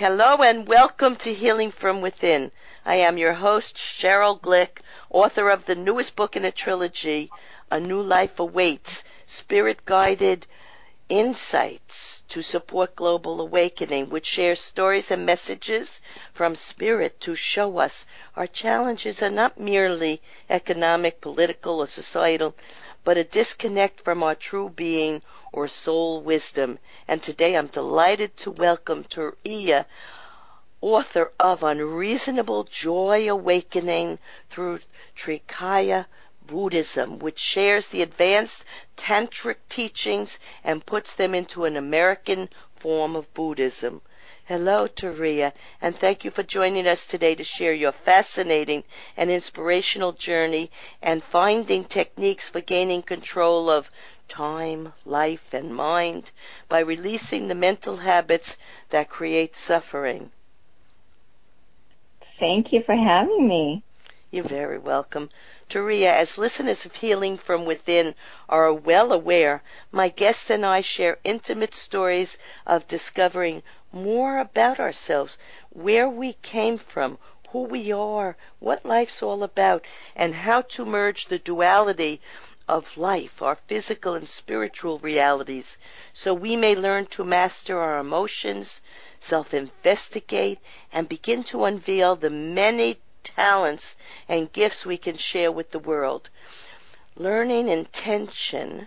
Hello and welcome to Healing from Within. I am your host, Cheryl Glick, author of the newest book in a trilogy, A New Life Awaits Spirit Guided Insights to Support Global Awakening, which shares stories and messages from Spirit to show us our challenges are not merely economic, political, or societal, but a disconnect from our true being or soul wisdom. And today I'm delighted to welcome Turiya, author of Unreasonable Joy Awakening through Trikaya Buddhism, which shares the advanced tantric teachings and puts them into an American form of Buddhism. Hello, Turiya, and thank you for joining us today to share your fascinating and inspirational journey and finding techniques for gaining control of time, life, and mind by releasing the mental habits that create suffering. Thank you for having me. You're very welcome. Turiya, as listeners of Healing from Within are well aware, my guests and I share intimate stories of discovering more about ourselves, where we came from, who we are, what life's all about, and how to merge the duality of life, our physical and spiritual realities, so we may learn to master our emotions, self investigate, and begin to unveil the many talents and gifts we can share with the world. Learning intention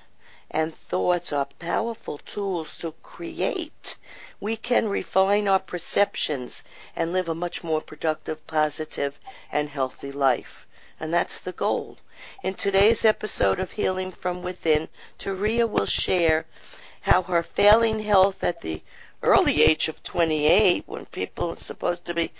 and thoughts are powerful tools to create. We can refine our perceptions and live a much more productive, positive, and healthy life. And that's the goal. In today's episode of Healing from Within, Turiya will share how her failing health at the early age of 28, when people are supposed to be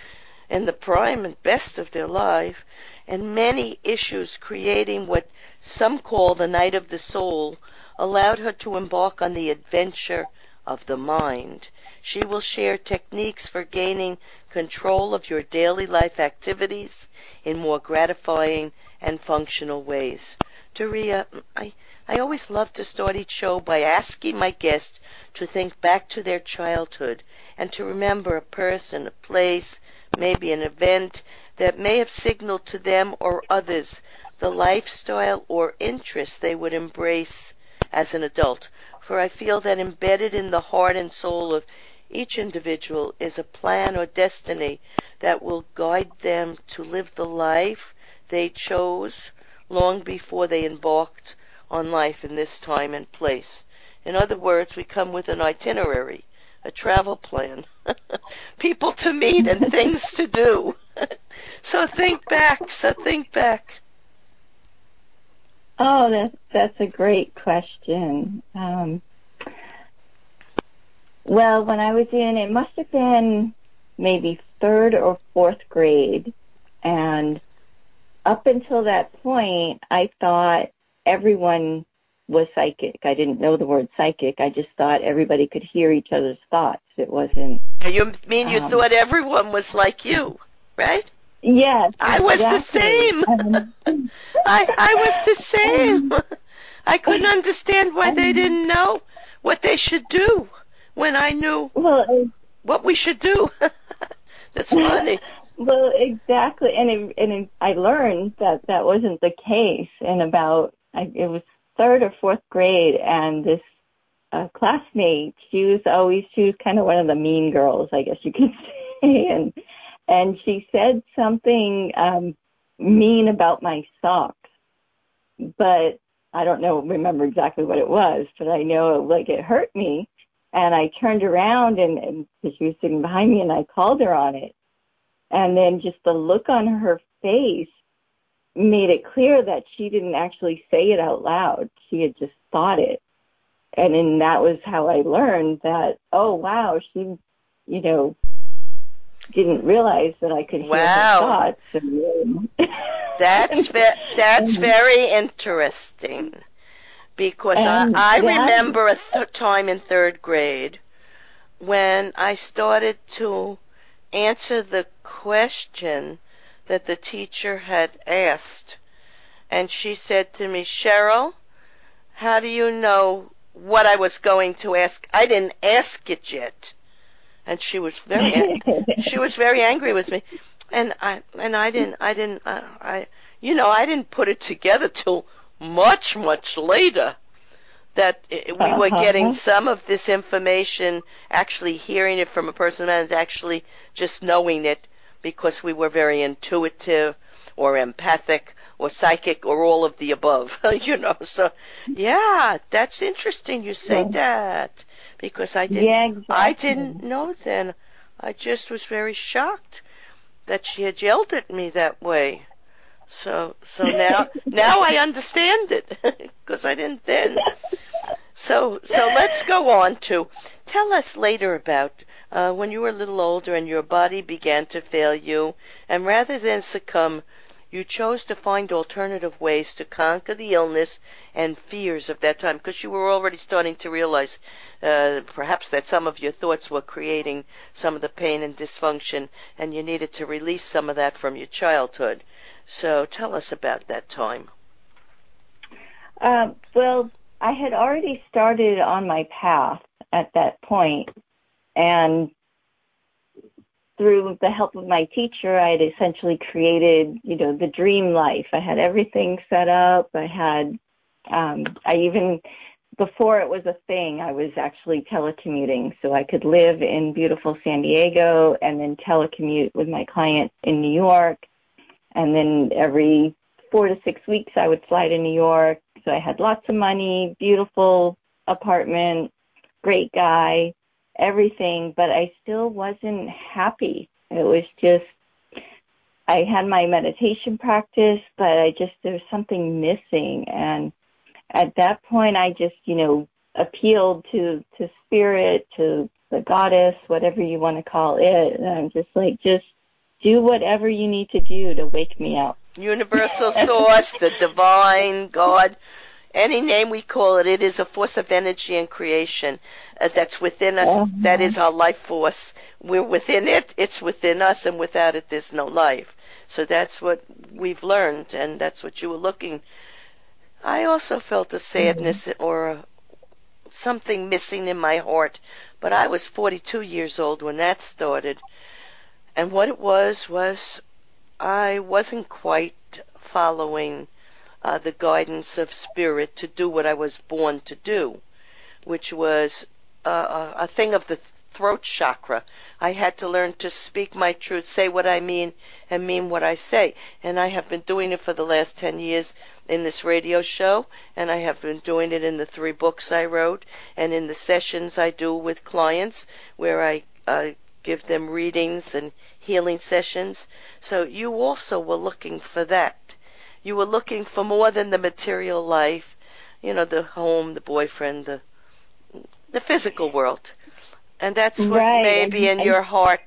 in the prime and best of their life, and many issues creating what some call the night of the soul, allowed her to embark on the adventure of the mind. She will share techniques for gaining control of your daily life activities in more gratifying and functional ways. Turiya, I, I always love to start each show by asking my guests to think back to their childhood and to remember a person, a place, maybe an event that may have signaled to them or others the lifestyle or interest they would embrace as an adult. For I feel that embedded in the heart and soul of each individual is a plan or destiny that will guide them to live the life they chose long before they embarked on life in this time and place. In other words, we come with an itinerary, a travel plan, people to meet and things to do. so think back, so think back. Oh, that's that's a great question. Um, well, when I was in, it must have been maybe third or fourth grade, and up until that point, I thought everyone was psychic. I didn't know the word psychic. I just thought everybody could hear each other's thoughts. It wasn't. You mean you um, thought everyone was like you, right? Yes. I was exactly. the same. Um, I I was the same. I couldn't understand why they didn't know what they should do when I knew well, what we should do. That's funny. Well, exactly, and it, and it, I learned that that wasn't the case in about I, it was third or fourth grade, and this uh, classmate, she was always she was kind of one of the mean girls, I guess you could say, and and she said something um, mean about my socks, but I don't know remember exactly what it was, but I know like it hurt me, and I turned around and, and she was sitting behind me, and I called her on it and then just the look on her face made it clear that she didn't actually say it out loud. She had just thought it. And then that was how I learned that, oh wow, she, you know, didn't realize that I could hear wow. her thoughts. that's ve- that's very interesting because I, I remember a th- time in third grade when I started to answer the question that the teacher had asked. And she said to me, Cheryl, how do you know what I was going to ask? I didn't ask it yet. and she was very she was very angry with me, and I and I didn't I didn't uh, I you know I didn't put it together till much much later that we were uh-huh. getting some of this information, actually hearing it from a person and actually just knowing it because we were very intuitive or empathic or psychic or all of the above, you know. So, yeah, that's interesting you say that because I didn't, yeah, exactly. I didn't know then. I just was very shocked that she had yelled at me that way. So, so now, now I understand it because I didn't then. So, so let's go on to tell us later about uh, when you were a little older and your body began to fail you, and rather than succumb you chose to find alternative ways to conquer the illness and fears of that time because you were already starting to realize uh, perhaps that some of your thoughts were creating some of the pain and dysfunction and you needed to release some of that from your childhood. So tell us about that time. Um, well, I had already started on my path at that point, and through the help of my teacher, I had essentially created, you know, the dream life. I had everything set up. I had, um, I even, before it was a thing, I was actually telecommuting. So I could live in beautiful San Diego and then telecommute with my client in New York. And then every four to six weeks, I would fly to New York. So I had lots of money, beautiful apartment, great guy everything, but I still wasn't happy. It was just, I had my meditation practice, but I just, there was something missing. And at that point, I just, you know, appealed to, to spirit, to the goddess, whatever you want to call it. And I'm just like, just do whatever you need to do to wake me up. Universal source, the divine God, any name we call it, it is a force of energy and creation uh, that's within us. Uh-huh. That is our life force. We're within it. It's within us, and without it, there's no life. So that's what we've learned, and that's what you were looking. I also felt a sadness mm-hmm. or a, something missing in my heart, but I was 42 years old when that started. And what it was was I wasn't quite following uh, the guidance of spirit to do what I was born to do, which was uh, a thing of the throat chakra. I had to learn to speak my truth, say what I mean, and mean what I say. And I have been doing it for the last 10 years in this radio show, and I have been doing it in the three books I wrote, and in the sessions I do with clients where I uh, give them readings and healing sessions. So you also were looking for that. You were looking for more than the material life, you know, the home, the boyfriend, the the physical world. And that's what right. maybe in your heart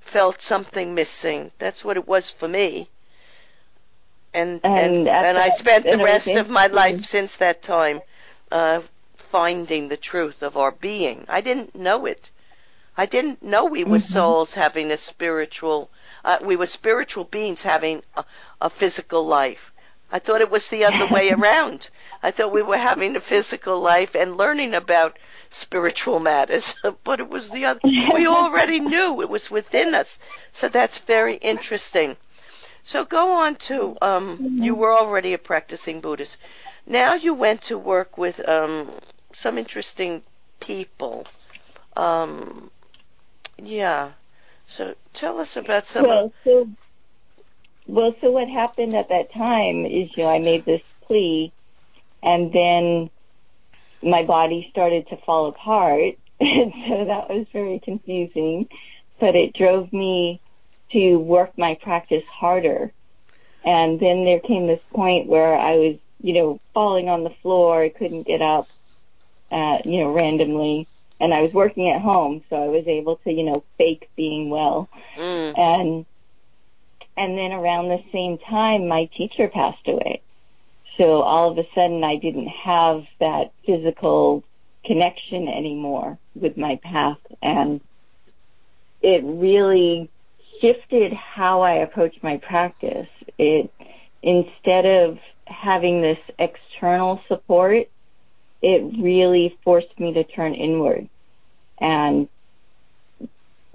felt something missing. That's what it was for me. And and and, and I spent the rest of my life since that time uh, finding the truth of our being. I didn't know it. I didn't know we were mm-hmm. souls having a spiritual uh, we were spiritual beings having a, a physical life. I thought it was the other way around. I thought we were having a physical life and learning about spiritual matters, but it was the other. We already knew it was within us, so that's very interesting. So go on to um, you were already a practicing Buddhist. Now you went to work with um, some interesting people. Um, yeah. So tell us about some. Well, so, well, so what happened at that time is, you know, I made this plea, and then my body started to fall apart, and so that was very confusing. But it drove me to work my practice harder. And then there came this point where I was, you know, falling on the floor. I couldn't get up, uh, you know, randomly and I was working at home, so I was able to, you know, fake being well. Mm. And and then around the same time, my teacher passed away. So all of a sudden, I didn't have that physical connection anymore with my path, and it really shifted how I approached my practice. It instead of having this external support, it really forced me to turn inward and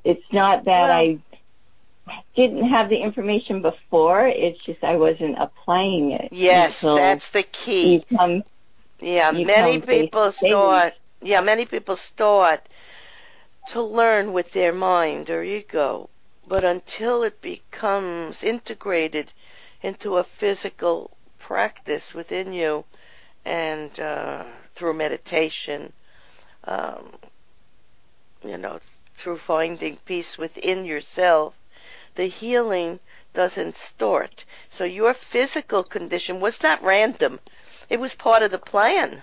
It's not that well, I didn't have the information before. It's just I wasn't applying it. Yes, that's the key. Come, yeah, many people start. Yeah, many people start to learn with their mind or ego, but until it becomes integrated into a physical practice within you, and uh, through meditation, um, you know, through finding peace within yourself, the healing doesn't start. So your physical condition was not random. It was part of the plan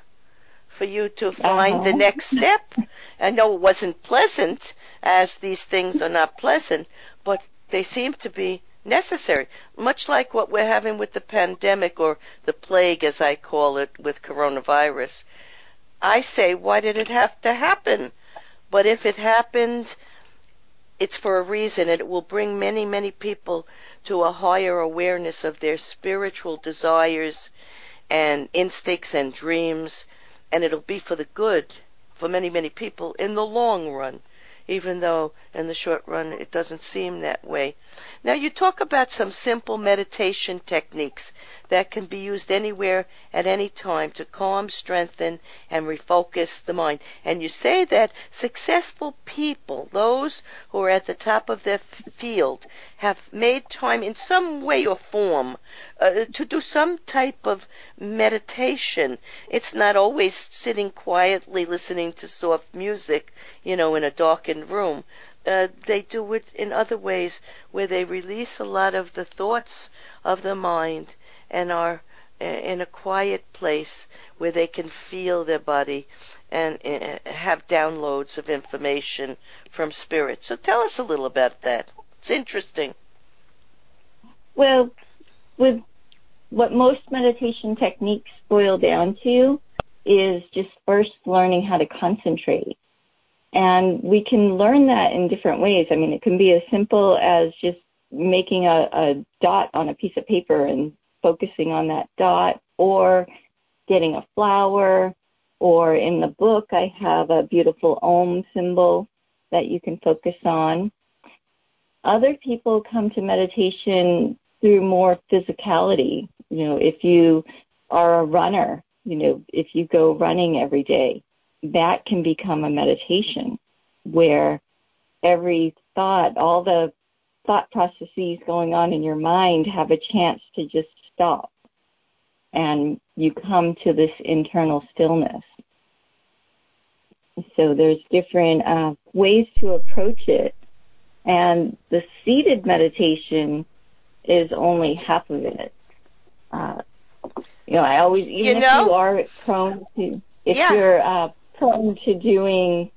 for you to find uh-huh. the next step. I know it wasn't pleasant, as these things are not pleasant, but they seem to be necessary. Much like what we're having with the pandemic or the plague, as I call it, with coronavirus. I say, why did it have to happen? But if it happened it's for a reason, and it will bring many, many people to a higher awareness of their spiritual desires and instincts and dreams, and it'll be for the good for many, many people in the long run, even though in the short run it doesn't seem that way. Now, you talk about some simple meditation techniques that can be used anywhere at any time to calm, strengthen, and refocus the mind. And you say that successful people, those who are at the top of their field, have made time in some way or form uh, to do some type of meditation. It's not always sitting quietly listening to soft music, you know, in a darkened room uh, they do it in other ways where they release a lot of the thoughts of the mind and are uh, in a quiet place where they can feel their body and uh, have downloads of information from spirit. So tell us a little about that. It's interesting. Well, with what most meditation techniques boil down to is just first learning how to concentrate. And we can learn that in different ways. I mean, it can be as simple as just making a, a dot on a piece of paper and focusing on that dot, or getting a flower, or in the book, I have a beautiful Om symbol that you can focus on. Other people come to meditation through more physicality. You know, if you are a runner, you know, if you go running every day, that can become a meditation where every thought, all the thought processes going on in your mind have a chance to just stop and you come to this internal stillness. So there's different uh, ways to approach it. And the seated meditation is only half of it. Uh, you know, I always, even you know, if you are prone to, if yeah. you're uh, prone to doing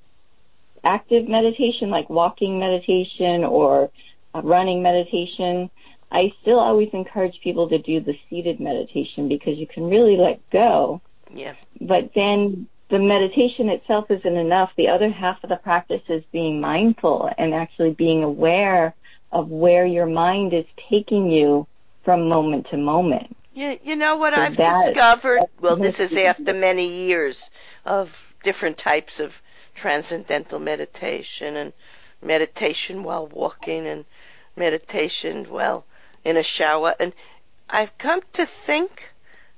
active meditation, like walking meditation or running meditation, I still always encourage people to do the seated meditation because you can really let go. Yeah. But then the meditation itself isn't enough. The other half of the practice is being mindful and actually being aware of where your mind is taking you from moment to moment. You, you know what so I've that, discovered? Well, this is after many years of different types of transcendental meditation and meditation while walking and meditation while in a shower. And I've come to think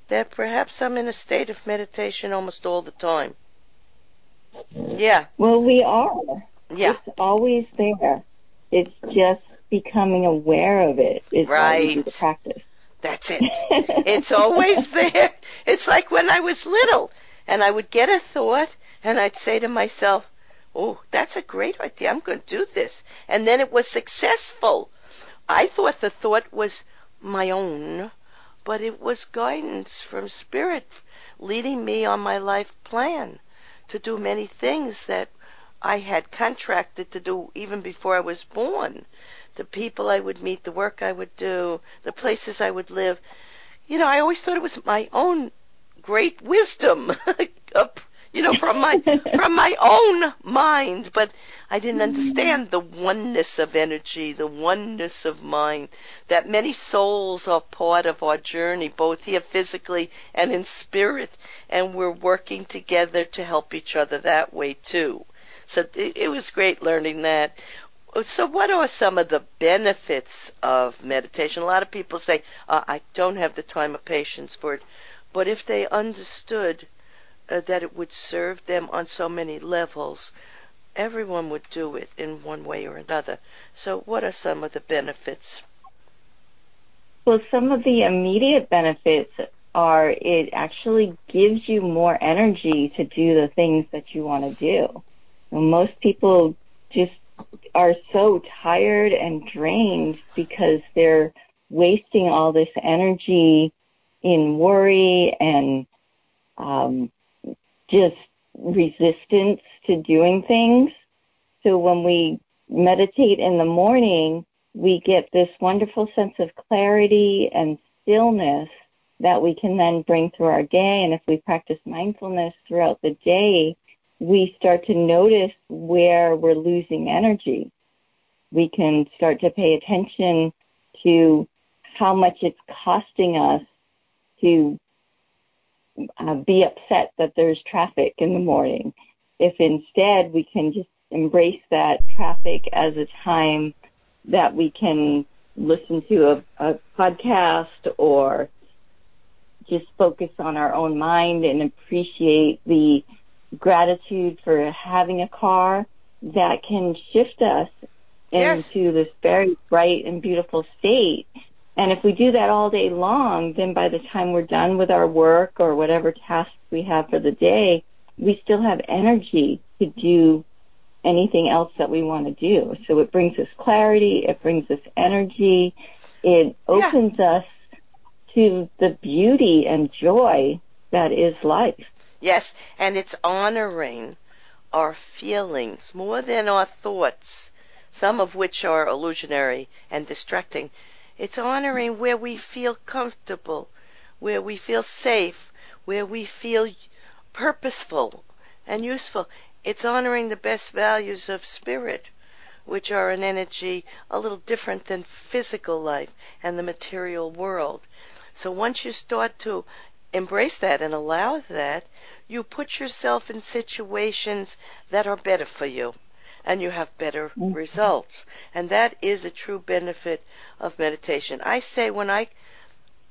that perhaps I'm in a state of meditation almost all the time. Yeah. Well, we are. Yeah. It's always there. It's just becoming aware of it. It's right. the practice. That's it. it's always there. It's like when I was little and I would get a thought and I'd say to myself, Oh, that's a great idea. I'm going to do this. And then it was successful. I thought the thought was my own, but it was guidance from Spirit leading me on my life plan to do many things that I had contracted to do even before I was born. The people I would meet, the work I would do, the places I would live. You know, I always thought it was my own great wisdom, you know, from my from my own mind, but I didn't understand the oneness of energy, the oneness of mind, that many souls are part of our journey, both here physically and in spirit, and we're working together to help each other that way too. So it, it was great learning that. So, what are some of the benefits of meditation? A lot of people say, uh, I don't have the time or patience for it. But if they understood uh, that it would serve them on so many levels, everyone would do it in one way or another. So, what are some of the benefits? Well, some of the immediate benefits are it actually gives you more energy to do the things that you want to do. most people just are so tired and drained because they're wasting all this energy in worry and um, just resistance to doing things. So when we meditate in the morning, we get this wonderful sense of clarity and stillness that we can then bring through our day. And if we practice mindfulness throughout the day, we start to notice where we're losing energy. We can start to pay attention to how much it's costing us to uh, be upset that there's traffic in the morning. If instead we can just embrace that traffic as a time that we can listen to a, a podcast or just focus on our own mind and appreciate the gratitude for having a car that can shift us yes. into this very bright and beautiful state. And if we do that all day long, then by the time we're done with our work or whatever tasks we have for the day, we still have energy to do anything else that we want to do. So it brings us clarity, it brings us energy, it opens yeah. us to the beauty and joy that is life. Yes, and it's honoring our feelings more than our thoughts, some of which are illusionary and distracting. It's honoring where we feel comfortable, where we feel safe, where we feel purposeful and useful. It's honoring the best values of spirit, which are an energy a little different than physical life and the material world. So once you start to embrace that and allow that, you put yourself in situations that are better for you and you have better mm-hmm. results. And that is a true benefit of meditation. I say when I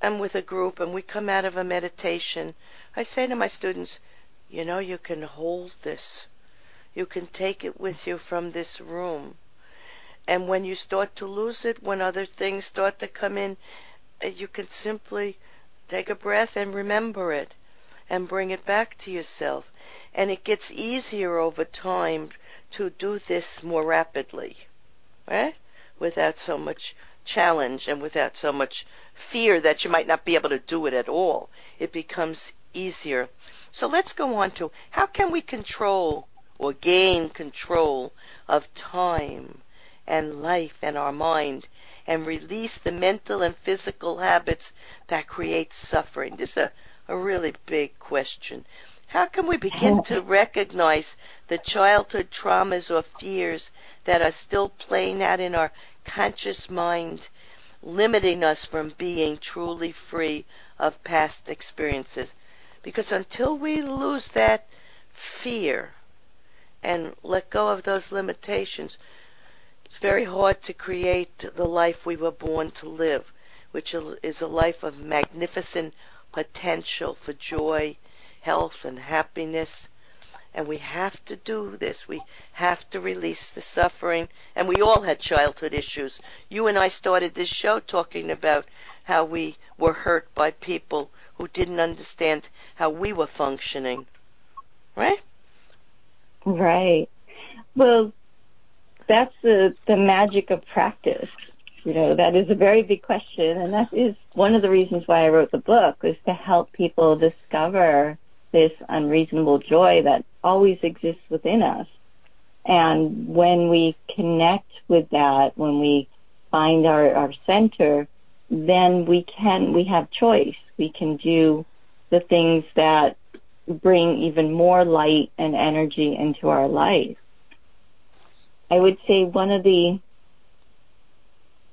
am with a group and we come out of a meditation, I say to my students, you know, you can hold this. You can take it with you from this room. And when you start to lose it, when other things start to come in, uh, you can simply take a breath and remember it and bring it back to yourself. And it gets easier over time to do this more rapidly, right? Without so much challenge and without so much fear that you might not be able to do it at all. It becomes easier. So let's go on to how can we control or gain control of time and life and our mind and release the mental and physical habits that create suffering. This is a a really big question. How can we begin to recognize the childhood traumas or fears that are still playing out in our conscious mind, limiting us from being truly free of past experiences? Because until we lose that fear and let go of those limitations, it's very hard to create the life we were born to live, which is a life of magnificent potential for joy, health, and happiness. And we have to do this. We have to release the suffering. And we all had childhood issues. You and I started this show talking about how we were hurt by people who didn't understand how we were functioning. Right? Right. Well, that's the, the magic of practice. You know, that is a very big question, and that is one of the reasons why I wrote the book was to help people discover this unreasonable joy that always exists within us. And when we connect with that, when we find our, our center, then we can, we have choice. We can do the things that bring even more light and energy into our life. I would say one of the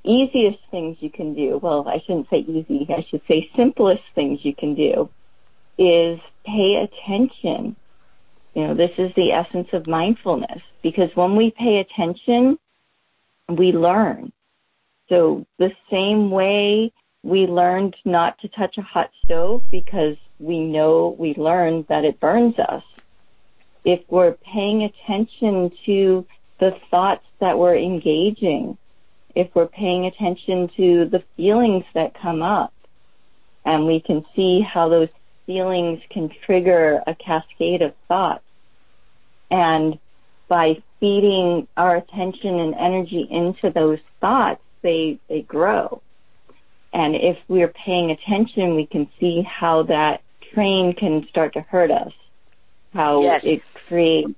easiest things you can do, well, I shouldn't say easy, I should say simplest things you can do is pay attention. You know, this is the essence of mindfulness because when we pay attention, we learn. So the same way we learned not to touch a hot stove because we know we learned that it burns us. If we're paying attention to the thoughts that we're engaging, if we're paying attention to the feelings that come up, and we can see how those feelings can trigger a cascade of thoughts. And by feeding our attention and energy into those thoughts, they, they grow. And if we're paying attention, we can see how that train can start to hurt us, how yes. it creates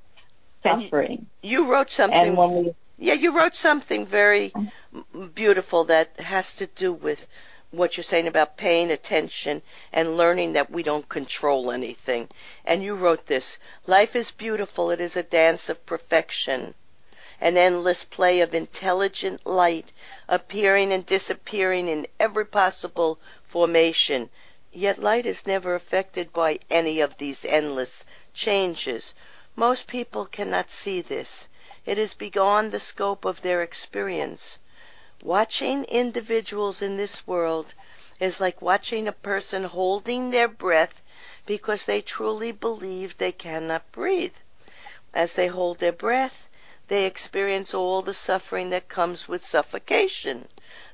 suffering. You wrote something. And when we, yeah, you wrote something very uh-huh. beautiful that has to do with what you're saying about paying attention and learning that we don't control anything. And you wrote this Life is beautiful, it is a dance of perfection, an endless play of intelligent light appearing and disappearing in every possible formation. Yet light is never affected by any of these endless changes. Most people cannot see this. It is beyond the scope of their experience. Watching individuals in this world is like watching a person holding their breath because they truly believe they cannot breathe. As they hold their breath, they experience all the suffering that comes with suffocation.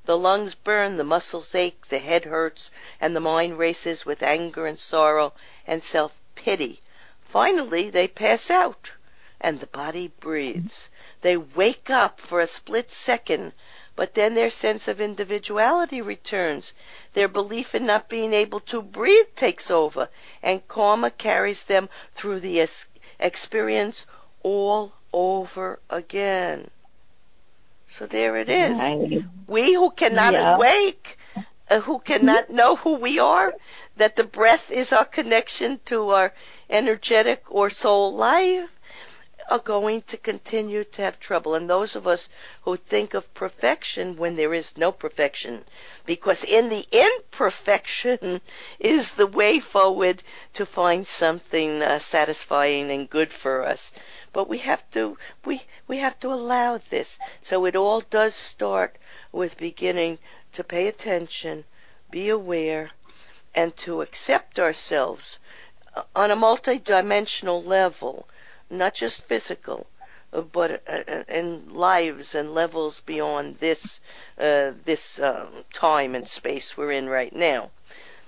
The lungs burn, the muscles ache, the head hurts, and the mind races with anger and sorrow and self pity. Finally, they pass out, and the body breathes. They wake up for a split second but then their sense of individuality returns. Their belief in not being able to breathe takes over, and karma carries them through the experience all over again. So there it is. Right. We who cannot yeah. awake, uh, who cannot know who we are, that the breath is our connection to our energetic or soul life, are going to continue to have trouble. And those of us who think of perfection when there is no perfection, because in the imperfection is the way forward to find something uh, satisfying and good for us. But we have to we we have to allow this. So it all does start with beginning to pay attention, be aware, and to accept ourselves uh, on a multidimensional level not just physical, uh, but uh, uh, in lives and levels beyond this uh, this um, time and space we're in right now.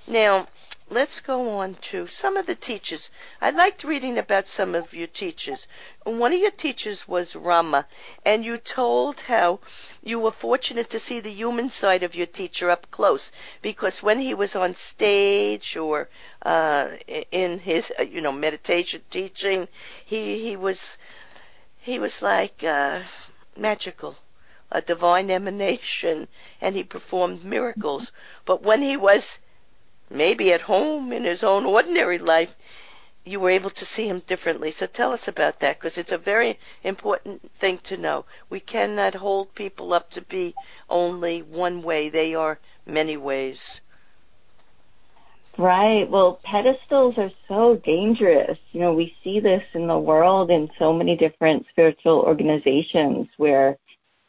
Now, let's go on to some of the teachers. I liked reading about some of your teachers. One of your teachers was Rama, and you told how you were fortunate to see the human side of your teacher up close because when he was on stage or uh, in his, uh, you know, meditation teaching, he he was he was like uh, magical a divine emanation, and he performed miracles. But when he was maybe at home in his own ordinary life, you were able to see him differently. So tell us about that because it's a very important thing to know. We cannot hold people up to be only one way. They are many ways. Right. Well, pedestals are so dangerous. You know, we see this in the world in so many different spiritual organizations where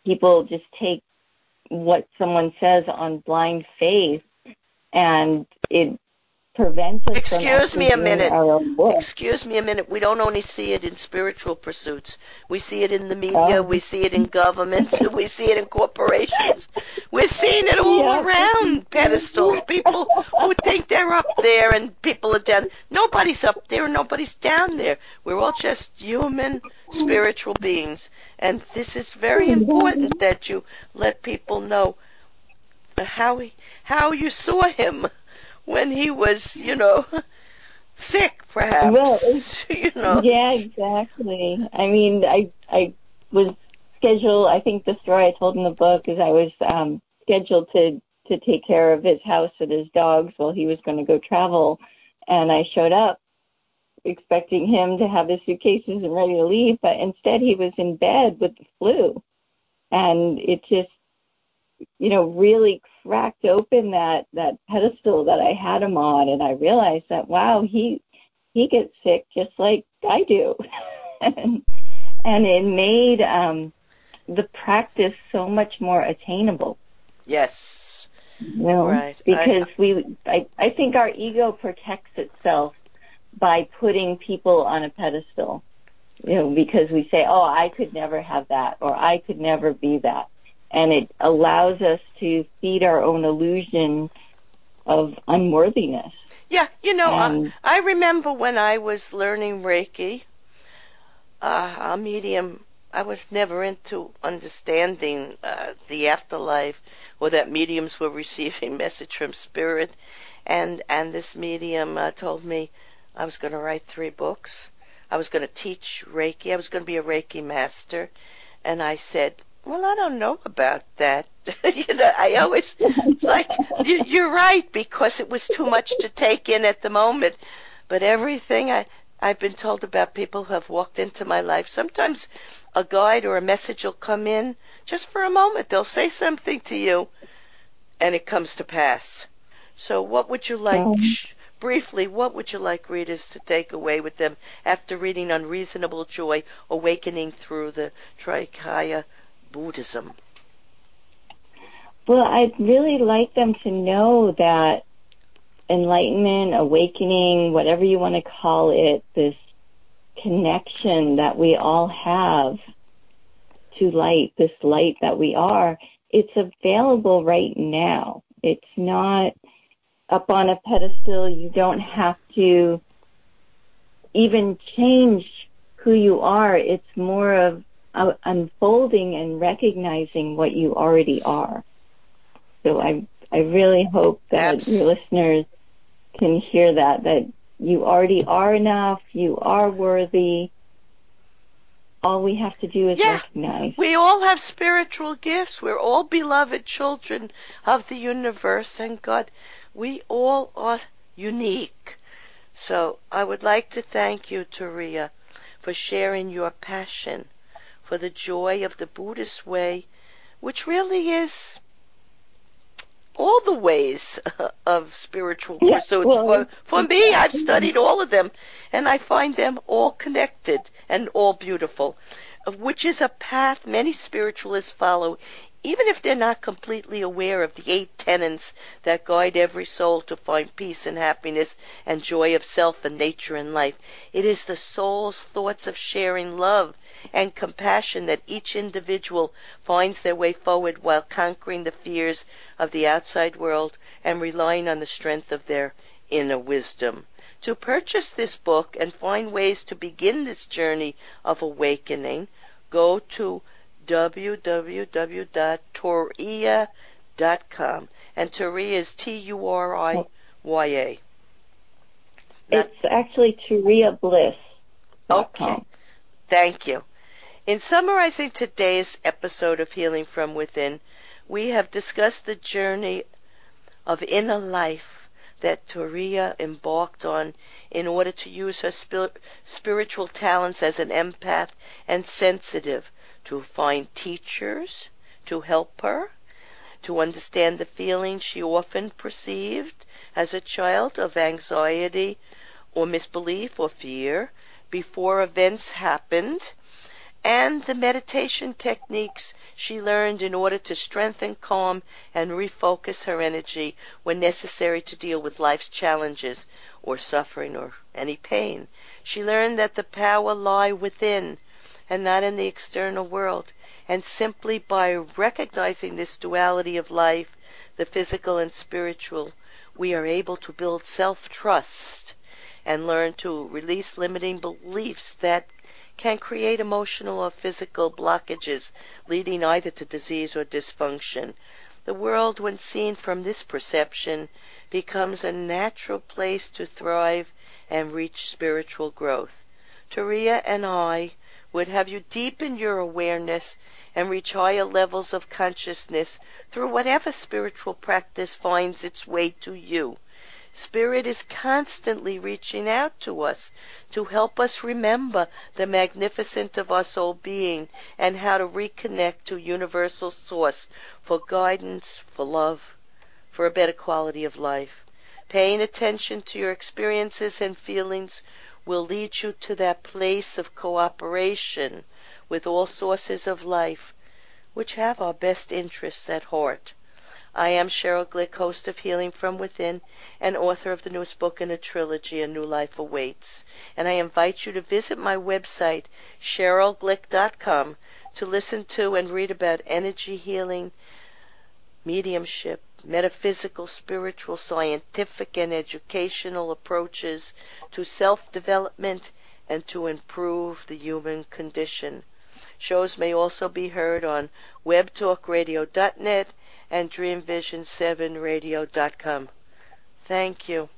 people just take what someone says on blind faith and it prevents us Excuse me a minute. Excuse me a minute. We don't only see it in spiritual pursuits. We see it in the media. Oh. We see it in government. we see it in corporations. We're seeing it all yeah. around pedestals. People who think they're up there and people are down. Nobody's up there and nobody's down there. We're all just human spiritual beings. And this is very mm-hmm. important that you let people know how how you saw him when he was, you know, sick, perhaps. Well, you know. Yeah, exactly. I mean, I I was scheduled. I think the story I told in the book is I was um, scheduled to to take care of his house and his dogs while he was going to go travel, and I showed up expecting him to have his suitcases and ready to leave, but instead he was in bed with the flu, and it just you know, really cracked open that that pedestal that I had him on, and I realized that wow, he he gets sick just like I do, and and it made um, the practice so much more attainable. Yes. You know, right. Because I, we, I, I think our ego protects itself by putting people on a pedestal. You know, because we say, oh, I could never have that, or I could never be that. And it allows us to feed our own illusion of unworthiness. Yeah, you know, I, I remember when I was learning Reiki, uh, a medium, I was never into understanding uh, the afterlife or that mediums were receiving message from spirit. And, and this medium uh, told me I was going to write three books. I was going to teach Reiki. I was going to be a Reiki master. And I said, well, I don't know about that. you know, I always like you, are right because it was too much to take in at the moment. But everything I I've been told about people who have walked into my life. Sometimes a guide or a message will come in just for a moment. They'll say something to you, and it comes to pass. So, what would you like? Um, briefly, what would you like readers to take away with them after reading Unreasonable Joy, Awakening Through the Trikaya Buddhism? Well, I'd really like them to know that enlightenment, awakening, whatever you want to call it, this connection that we all have to light, this light that we are, it's available right now. It's not up on a pedestal. You don't have to even change who you are. It's more of uh, unfolding and recognizing what you already are. So I I really hope that Absolutely. your listeners can hear that, that you already are enough, you are worthy. All we have to do is yeah, recognize. We all have spiritual gifts. We're all beloved children of the universe and God. We all are unique. So I would like to thank you, Turiya, for sharing your passion for the joy of the Buddhist way, which really is all the ways of spiritual yeah, pursuits. Well, for, for me, I've studied all of them, and I find them all connected and all beautiful, which is a path many spiritualists follow, even if they're not completely aware of the eight tenets that guide every soul to find peace and happiness and joy of self and nature and life. It is the soul's thoughts of sharing love and compassion that each individual finds their way forward while conquering the fears of the outside world and relying on the strength of their inner wisdom. To purchase this book and find ways to begin this journey of awakening, go to www.turiya.com. And Turiya is T U R I Y A. It's actually Turiya Bliss. Okay. Thank you. In summarizing today's episode of Healing from Within, we have discussed the journey of inner life that Turiya embarked on in order to use her spiritual talents as an empath and sensitive to find teachers to help her, to understand the feelings she often perceived as a child of anxiety or misbelief or fear before events happened, and the meditation techniques she learned in order to strengthen, calm, and refocus her energy when necessary to deal with life's challenges or suffering or any pain. She learned that the power lie within and not in the external world. And simply by recognizing this duality of life, the physical and spiritual, we are able to build self trust and learn to release limiting beliefs that can create emotional or physical blockages leading either to disease or dysfunction. The world, when seen from this perception, becomes a natural place to thrive and reach spiritual growth. Turiya and I would have you deepen your awareness and reach higher levels of consciousness through whatever spiritual practice finds its way to you. Spirit is constantly reaching out to us to help us remember the magnificence of our soul being and how to reconnect to universal source for guidance, for love, for a better quality of life. Paying attention to your experiences and feelings will lead you to that place of cooperation with all sources of life which have our best interests at heart. I am Cheryl Glick, host of Healing from Within and author of the newest book in a trilogy, A New Life Awaits. And I invite you to visit my website, CherylGlick.com, to listen to and read about energy healing, mediumship, metaphysical, spiritual, scientific, and educational approaches to self development and to improve the human condition. Shows may also be heard on webtalkradio.net and dreamvision7radio.com. Thank you.